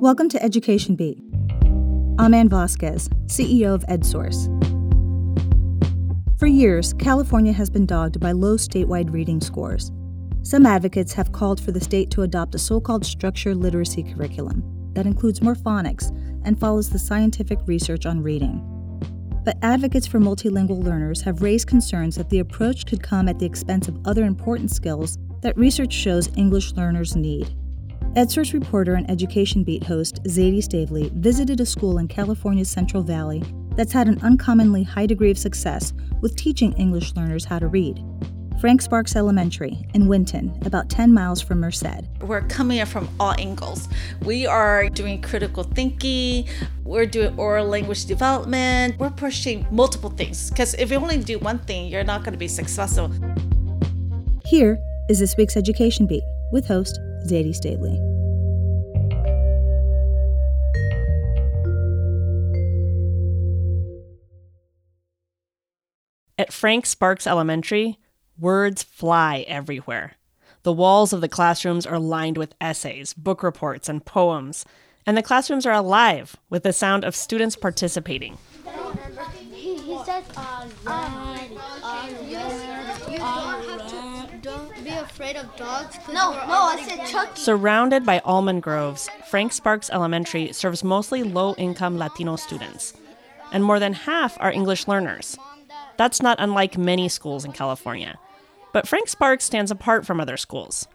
Welcome to Education Beat. I'm Ann Vasquez, CEO of EdSource. For years, California has been dogged by low statewide reading scores. Some advocates have called for the state to adopt a so called structure literacy curriculum that includes more phonics and follows the scientific research on reading. But advocates for multilingual learners have raised concerns that the approach could come at the expense of other important skills that research shows English learners need. EdSource reporter and Education Beat host Zaidee Stavely visited a school in California's Central Valley that's had an uncommonly high degree of success with teaching English learners how to read. Frank Sparkes Elementary in Winton, about 10 miles from Merced. We're coming in from all angles. We are doing critical thinking, we're doing oral language development, we're pushing multiple things. Because if you only do one thing, you're not going to be successful. Here is this week's Education Beat with host Zaidee Stavely. At Frank Sparkes Elementary, words fly everywhere. The walls of the classrooms are lined with essays, book reports, and poems, and the classrooms are alive with the sound of students participating. He, he says, uh, don't be afraid of dogs. No, no, I said Chucky. Surrounded by almond groves, Frank Sparkes Elementary serves mostly low income Latino students, and more than half are English learners. That's not unlike many schools in California. But Frank Sparkes stands apart from other schools.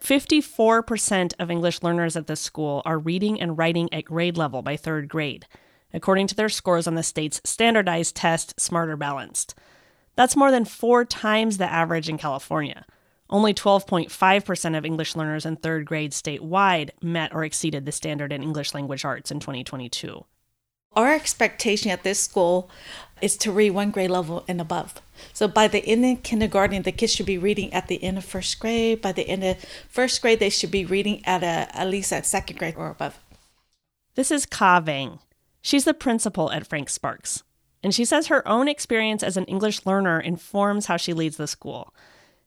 54% of English learners at this school are reading and writing at grade level by third grade, according to their scores on the state's standardized test, Smarter Balanced. That's more than four times the average in California. Only 12.5% of English learners in third grade statewide met or exceeded the standard in English language arts in 2022. Our expectation at this school is to read one grade level and above. So by the end of kindergarten, the kids should be reading at the end of first grade. By the end of first grade, they should be reading at a, at least at second grade or above. This is Ka Vang. She's the principal at Frank Sparkes. And she says her own experience as an English learner informs how she leads the school.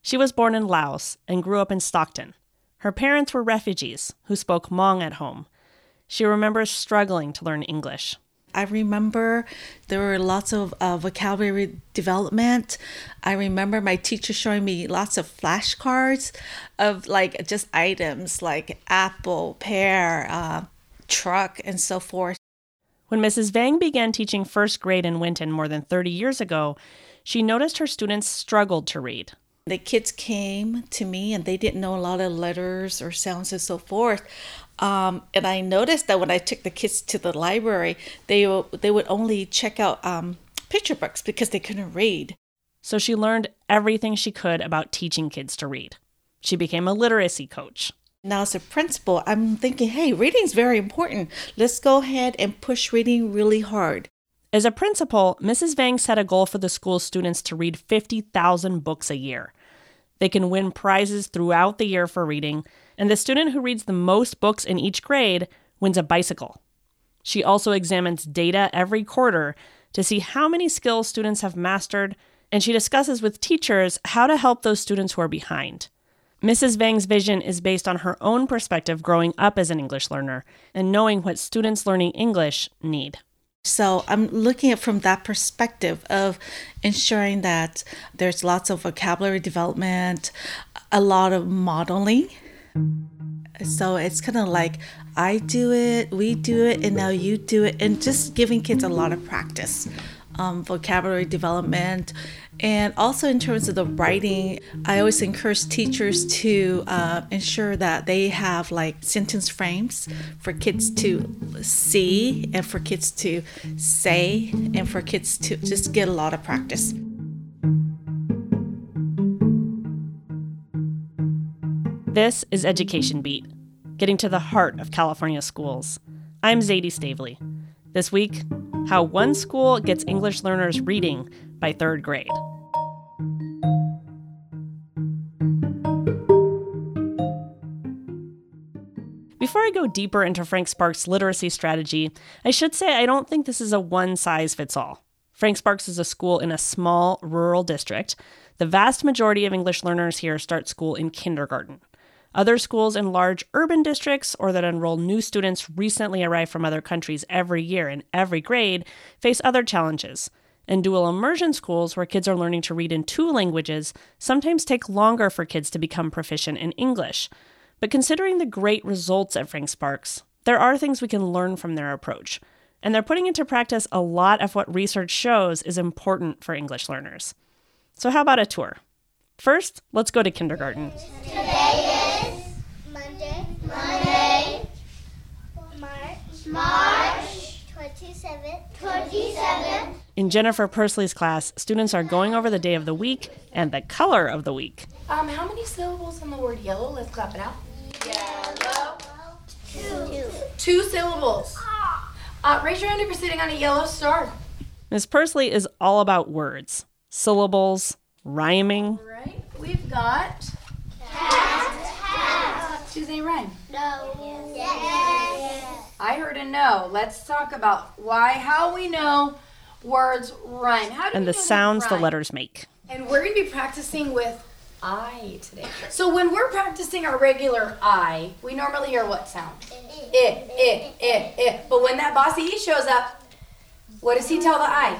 She was born in Laos and grew up in Stockton. Her parents were refugees who spoke Hmong at home. She remembers struggling to learn English. I remember there were lots of uh, vocabulary development. I remember my teacher showing me lots of flashcards of like just items like apple, pear, uh, truck, and so forth. When Mrs. Vang began teaching first grade in Winton more than 30 years ago, she noticed her students struggled to read. The kids came to me and they didn't know a lot of letters or sounds and so forth. Um, and I noticed that when I took the kids to the library, they they would only check out um, picture books because they couldn't read. So she learned everything she could about teaching kids to read. She became a literacy coach. Now, as a principal, I'm thinking, hey, reading's very important. Let's go ahead and push reading really hard. As a principal, Mrs. Vang set a goal for the school's students to read 50,000 books a year. They can win prizes throughout the year for reading, and the student who reads the most books in each grade wins a bicycle. She also examines data every quarter to see how many skills students have mastered, and she discusses with teachers how to help those students who are behind. Mrs. Vang's vision is based on her own perspective growing up as an English learner and knowing what students learning English need. So I'm looking at from that perspective of ensuring that there's lots of vocabulary development, a lot of modeling. So it's kind of like I do it, we do it, and now you do it, and just giving kids a lot of practice, um, vocabulary development, and also in terms of the writing, I always encourage teachers to uh, ensure that they have like sentence frames for kids to see and for kids to say and for kids to just get a lot of practice. This is Education Beat, getting to the heart of California schools. I'm Zaidee Stavely. This week, how one school gets English learners reading by third grade. Before I go deeper into Frank Sparkes' literacy strategy, I should say I don't think this is a one size fits all. Frank Sparkes is a school in a small rural district. The vast majority of English learners here start school in kindergarten. Other schools in large urban districts or that enroll new students recently arrived from other countries every year in every grade face other challenges. And dual immersion schools, where kids are learning to read in two languages, sometimes take longer for kids to become proficient in English. But considering the great results at Frank Sparkes, there are things we can learn from their approach. And they're putting into practice a lot of what research shows is important for English learners. So, how about a tour? First, let's go to kindergarten. Today is Monday. Monday. March. March. 27th. 27th. In Jennifer Pursley's class, students are going over the day of the week and the color of the week. Um, how many syllables in the word yellow? Let's clap it out. Yellow. Two. Two syllables. Uh, raise your hand if you're sitting on a yellow star. Miss Pursley is all about words, syllables, rhyming. All right. We've got. Do they rhyme? No. Yes. I heard a no. Let's talk about why, how we know words rhyme. How do And the sounds the letters make. And we're going to be practicing with I today. So when we're practicing our regular I, we normally hear what sound? It, it, it, it. But when that bossy E shows up, what does he tell the I?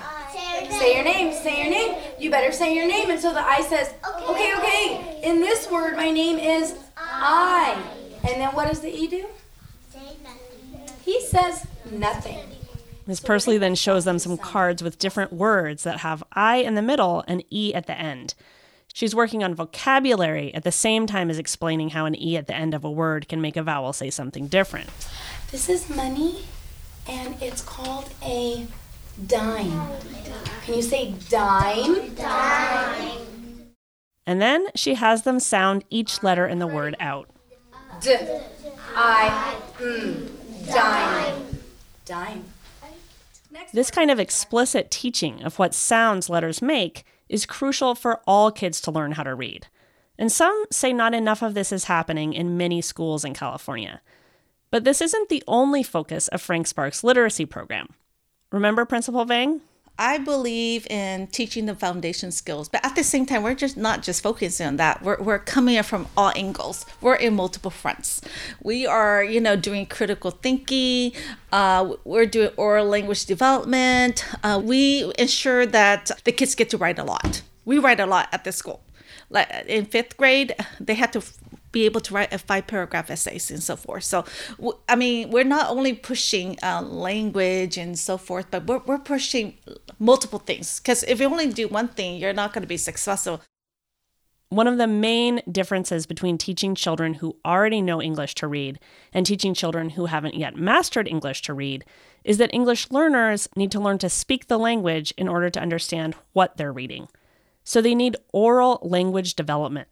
Say your name, say your name. You better say your name. And so the I says, okay, okay. In this word, my name is I. And then what does the E do? He says nothing. Ms. Pursley then shows them some cards with different words that have I in the middle and E at the end. She's working on vocabulary at the same time as explaining how an E at the end of a word can make a vowel say something different. This is money, and it's called a dime. Can you say dime? dime? And then she has them sound each letter in the word out. D, I, m, dime. Dime. This kind of explicit teaching of what sounds letters make is crucial for all kids to learn how to read. And some say not enough of this is happening in many schools in California. But this isn't the only focus of Frank Sparkes' literacy program. Remember Principal Vang? I believe in teaching the foundation skills, but at the same time, we're just not just focusing on that. We're, we're coming in from all angles. We're in multiple fronts. We are, you know, doing critical thinking. Uh, we're doing oral language development. Uh, we ensure that the kids get to write a lot. We write a lot at the school. Like in fifth grade, they had to be able to write a five paragraph essays and so forth. So, I mean, we're not only pushing uh, language and so forth, but we're, we're pushing multiple things. Because if you only do one thing, you're not going to be successful. One of the main differences between teaching children who already know English to read and teaching children who haven't yet mastered English to read is that English learners need to learn to speak the language in order to understand what they're reading. So they need oral language development.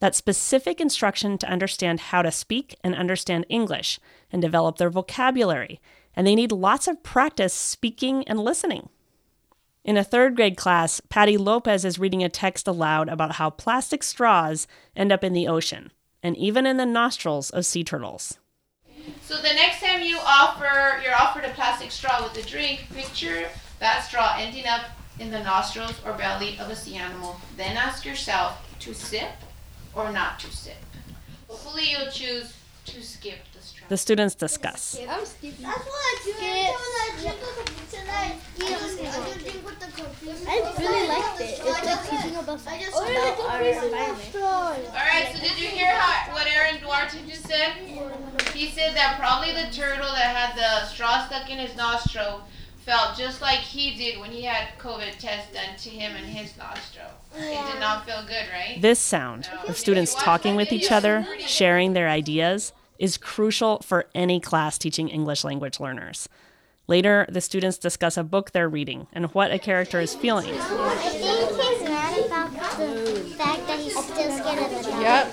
That specific instruction to understand how to speak and understand English and develop their vocabulary. And they need lots of practice speaking and listening. In a third grade class, Patty Lopez is reading a text aloud about how plastic straws end up in the ocean and even in the nostrils of sea turtles. So the next time you offer, you're offered a plastic straw with a drink, picture that straw ending up in the nostrils or belly of a sea animal. Then ask yourself to sip or not to sip. Hopefully you'll choose to skip the straw. The students discuss. That's what I do when I drink with the pizza. I do drink with the computer. I really liked it. It's just teaching about, about our environment. Alright, so did you hear how what Aaron Duarte just said? He said that probably the turtle that had the straw stuck in his nostril felt just like he did when he had COVID test done to him in his nostril. It did not feel good, right? This sound of students talking with each other, sharing their ideas, is crucial for any class teaching English language learners. Later, the students discuss a book they're reading and what a character is feeling. I think he's mad about the fact that he's still scared of the dark.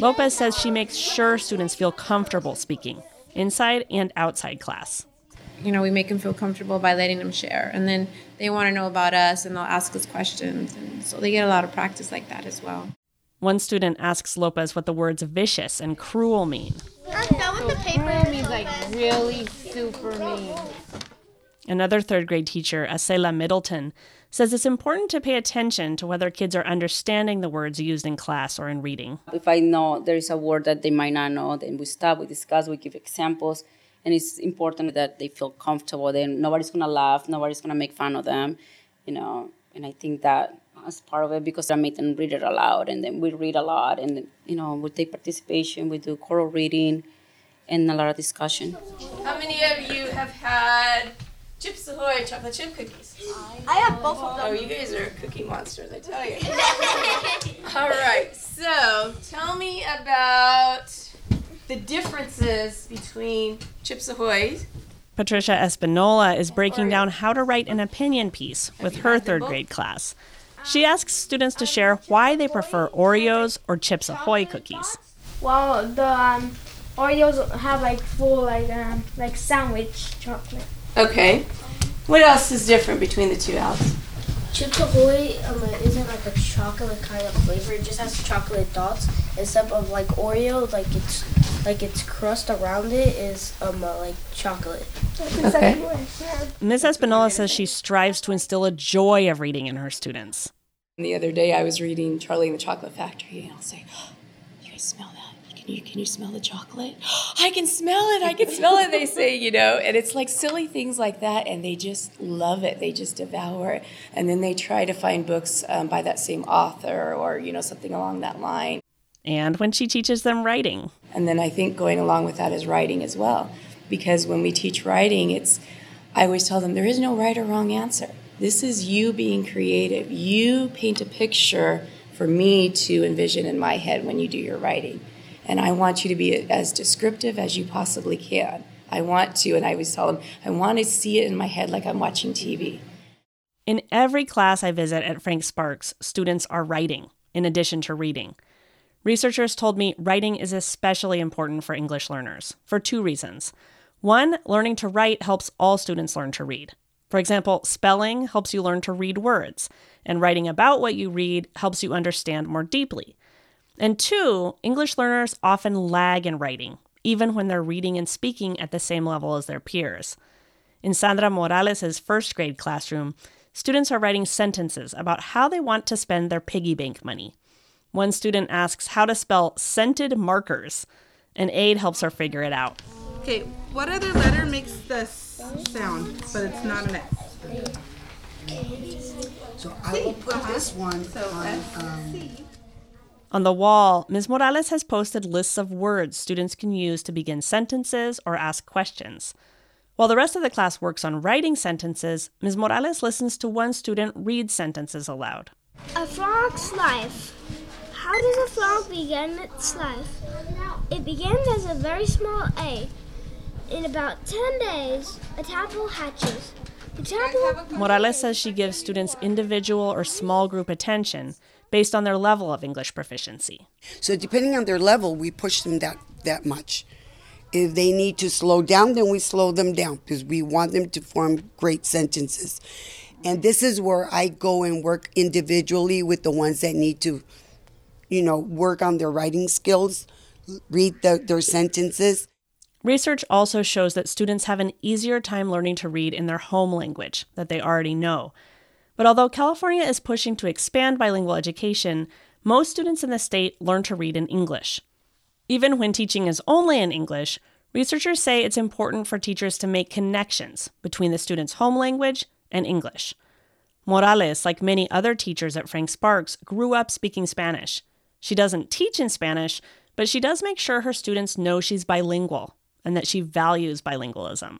Lopez says she makes sure students feel comfortable speaking, inside and outside class. you know, we make them feel comfortable by letting them share. And then they want to know about us and they'll ask us questions. And so they get a lot of practice like that as well. One student asks Lopez what the words vicious and cruel mean. I'm done the paper. means like really super mean. Another third grade teacher, Acela Middleton, says it's important to pay attention to whether kids are understanding the words used in class or in reading. If I know there is a word that they might not know, then we stop, we discuss, we give examples, and it's important that they feel comfortable. Then nobody's gonna laugh, nobody's gonna make fun of them, you know. And I think that as part of it because I make them read it aloud, and then we read a lot, and you know we take participation, we do choral reading, and a lot of discussion. How many of you have had Chips Ahoy chocolate chip cookies? I have both of them. Oh, you guys are cookie monsters, I tell you. All right, so tell me about the differences between Chips Ahoy. Patricia Espinola is breaking down how to write an opinion piece with her third grade class. She asks students to share why they prefer Oreos or Chips Ahoy cookies. Well, the um, Oreos have like full like um, like sandwich chocolate. Okay. What else is different between the two, Alex? Chips Ahoy um, isn't like a chocolate kind of flavor. It just has chocolate dots instead of like Oreo. Like it's like its crust around it is um uh, like chocolate. Okay. Ms. Espinola says she strives to instill a joy of reading in her students. The other day I was reading Charlie and the Chocolate Factory, and I'll say, oh, "You guys smell that? Can you can you smell the chocolate? I can smell it. I can smell it." They say, you know, and it's like silly things like that, and they just love it. They just devour it, and then they try to find books um, by that same author or you know something along that line. And when she teaches them writing. And then I think going along with that is writing as well, because when we teach writing, it's I always tell them there is no right or wrong answer. This is you being creative. You paint a picture for me to envision in my head when you do your writing. And I want you to be as descriptive as you possibly can. I want to, and I always tell them, I want to see it in my head like I'm watching TV. In every class I visit at Frank Sparkes, students are writing in addition to reading. Researchers told me writing is especially important for English learners for two reasons. One, learning to write helps all students learn to read. For example, spelling helps you learn to read words, and writing about what you read helps you understand more deeply. And two, English learners often lag in writing, even when they're reading and speaking at the same level as their peers. In Sandra Morales' first grade classroom, students are writing sentences about how they want to spend their piggy bank money. One student asks how to spell scented markers. An aide helps her figure it out. Okay, what other letter makes the s- sound, but it's not an S? So I will put this one on. Um, On the wall, Ms. Morales has posted lists of words students can use to begin sentences or ask questions. While the rest of the class works on writing sentences, Ms. Morales listens to one student read sentences aloud. A frog's life. How does a frog begin its life? It begins as a very small egg. In about 10 days, a tadpole hatches. The tadpole. Morales says she gives students individual or small group attention based on their level of English proficiency. so depending on their level, we push them that that much. If they need to slow down, then we slow them down because we want them to form great sentences. And this is where I go and work individually with the ones that need to, you know, work on their writing skills, read the, their sentences. Research also shows that students have an easier time learning to read in their home language that they already know. But although California is pushing to expand bilingual education, most students in the state learn to read in English. Even when teaching is only in English, researchers say it's important for teachers to make connections between the student's home language and English. Morales, like many other teachers at Frank Sparkes, grew up speaking Spanish. She doesn't teach in Spanish, but she does make sure her students know she's bilingual and that she values bilingualism.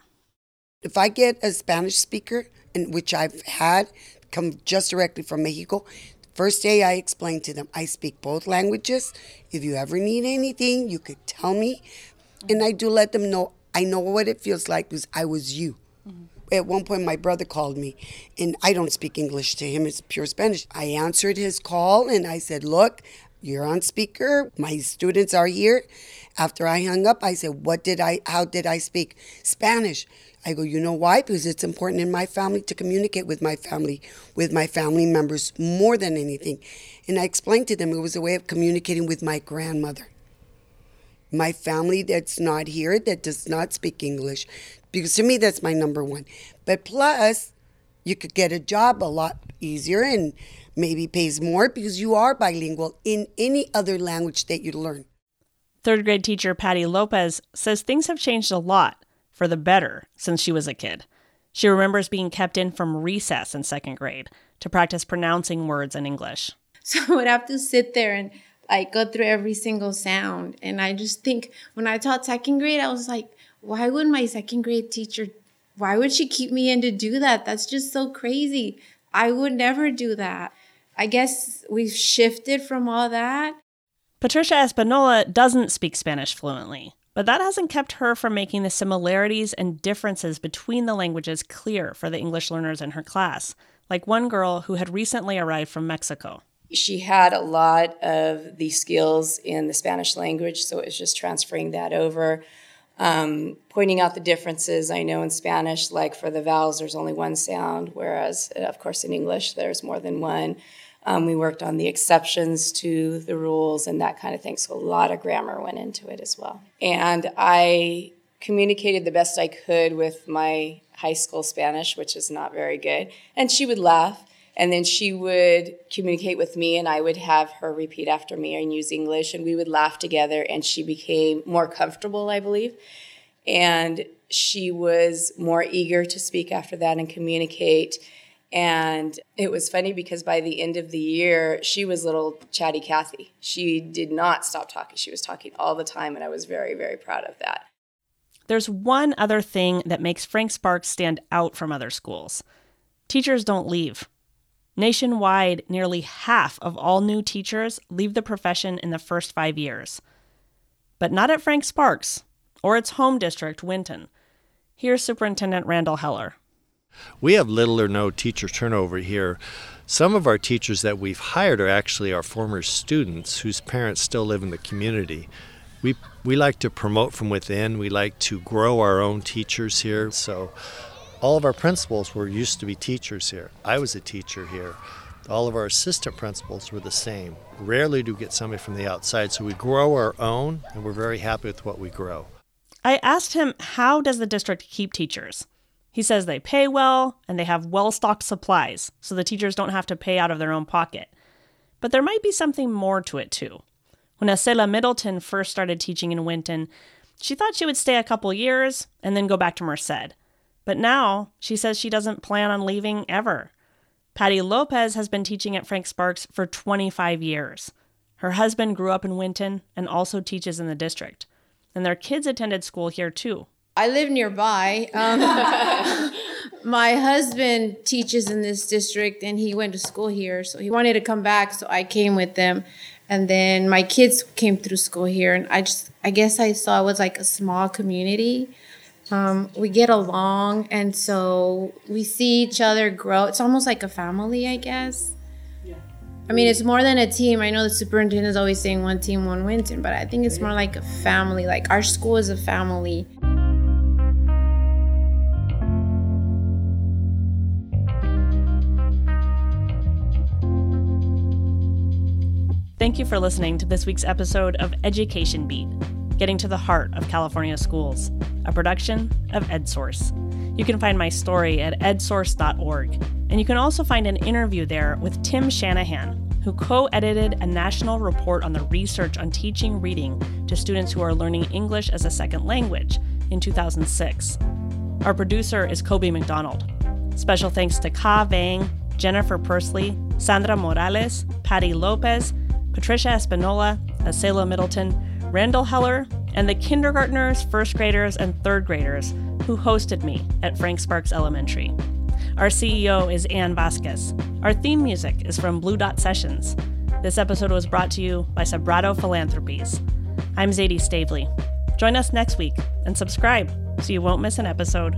If I get a Spanish speaker, and which I've had come just directly from Mexico, first day I explained to them, I speak both languages. If you ever need anything, you could tell me. And I do let them know I know what it feels like because I was you. Mm-hmm. At one point, my brother called me, and I don't speak English to him, it's pure Spanish. I answered his call and I said, Look, you're on speaker. My students are here. After I hung up, I said, What did I, how did I speak? Spanish. I go, You know why? Because it's important in my family to communicate with my family, with my family members more than anything. And I explained to them it was a way of communicating with my grandmother. My family that's not here, that does not speak English, because to me that's my number one. But plus, you could get a job a lot easier and maybe pays more because you are bilingual in any other language that you learn. Third grade teacher Patty Lopez says things have changed a lot for the better since she was a kid. She remembers being kept in from recess in second grade to practice pronouncing words in English. So I would have to sit there and like go through every single sound. And I just think when I taught second grade, I was like, why would my second grade teacher, why would she keep me in to do that? That's just so crazy. I would never do that. I guess we've shifted from all that. Patricia Espinola doesn't speak Spanish fluently, but that hasn't kept her from making the similarities and differences between the languages clear for the English learners in her class, like one girl who had recently arrived from Mexico. She had a lot of the skills in the Spanish language, so it was just transferring that over. Um, pointing out the differences. I know in Spanish, like for the vowels, there's only one sound, whereas, of course, in English, there's more than one. Um, we worked on the exceptions to the rules and that kind of thing. So a lot of grammar went into it as well. And I communicated the best I could with my high school Spanish, which is not very good. And she would laugh. And then she would communicate with me, and I would have her repeat after me and use English, and we would laugh together. And she became more comfortable, I believe. And she was more eager to speak after that and communicate. And it was funny because by the end of the year, she was little chatty Kathy. She did not stop talking. She was talking all the time, and I was very, very proud of that. There's one other thing that makes Frank Sparkes stand out from other schools teachers don't leave. Nationwide, nearly half of all new teachers leave the profession in the first five years. But not at Frank Sparkes or its home district, Winton. Here's Superintendent Randall Heller. We have little or no teacher turnover here. Some of our teachers that we've hired are actually our former students whose parents still live in the community. We, we like to promote from within. We like to grow our own teachers here. So, all of our principals were used to be teachers here. I was a teacher here. All of our assistant principals were the same. Rarely do we get somebody from the outside, so we grow our own, and we're very happy with what we grow. I asked him, how does the district keep teachers? He says they pay well and they have well stocked supplies, so the teachers don't have to pay out of their own pocket. But there might be something more to it, too. When Acela Middleton first started teaching in Winton, she thought she would stay a couple years and then go back to Merced. But now she says she doesn't plan on leaving ever. Patty Lopez has been teaching at Frank Sparkes for 25 years. Her husband grew up in Winton and also teaches in the district. And their kids attended school here too. I live nearby. Um, my husband teaches in this district and he went to school here. So he wanted to come back. So I came with them. And then my kids came through school here. And I just, I guess I saw it was like a small community. Um, we get along. And so we see each other grow. It's almost like a family, I guess. Yeah. I mean, it's more than a team. I know the superintendent is always saying one team, one Winton, but I think it's more like a family. Like our school is a family. Thank you for listening to this week's episode of Education Beat, getting to the heart of California schools, a production of EdSource. You can find my story at edsource.org, and you can also find an interview there with Tim Shanahan, who co edited a national report on the research on teaching reading to students who are learning English as a second language in 2006. Our producer is Coby McDonald. Special thanks to Ka Vang, Jennifer Pursley, Sandra Morales, Patty Lopez, Patricia Espinola, Acela Middleton, Randall Heller, and the kindergartners, first graders, and third graders who hosted me at Frank Sparkes Elementary. Our CEO is Ann Vasquez. Our theme music is from Blue Dot Sessions. This episode was brought to you by Sobrato Philanthropies. I'm Zaidee Stavely. Join us next week and subscribe so you won't miss an episode.